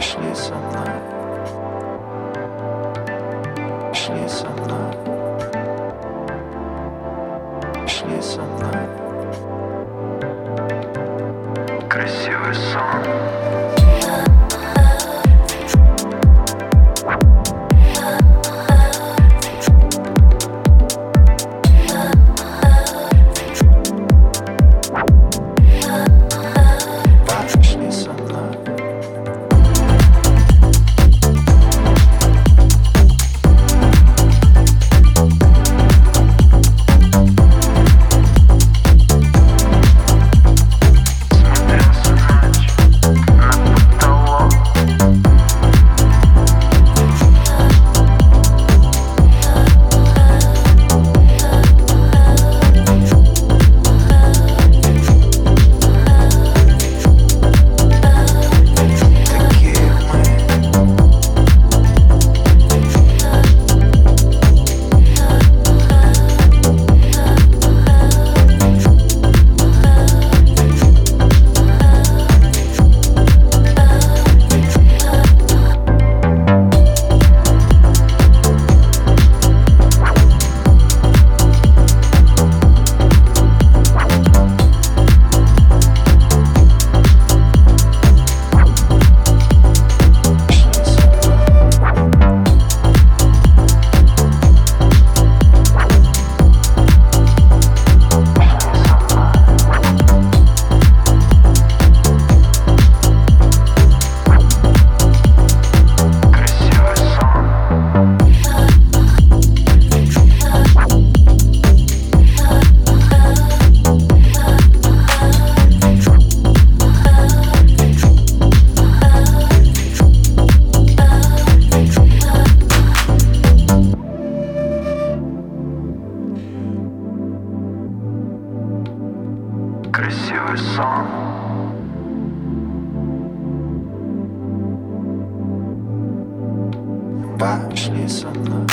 пришли со мной. Пошли со мной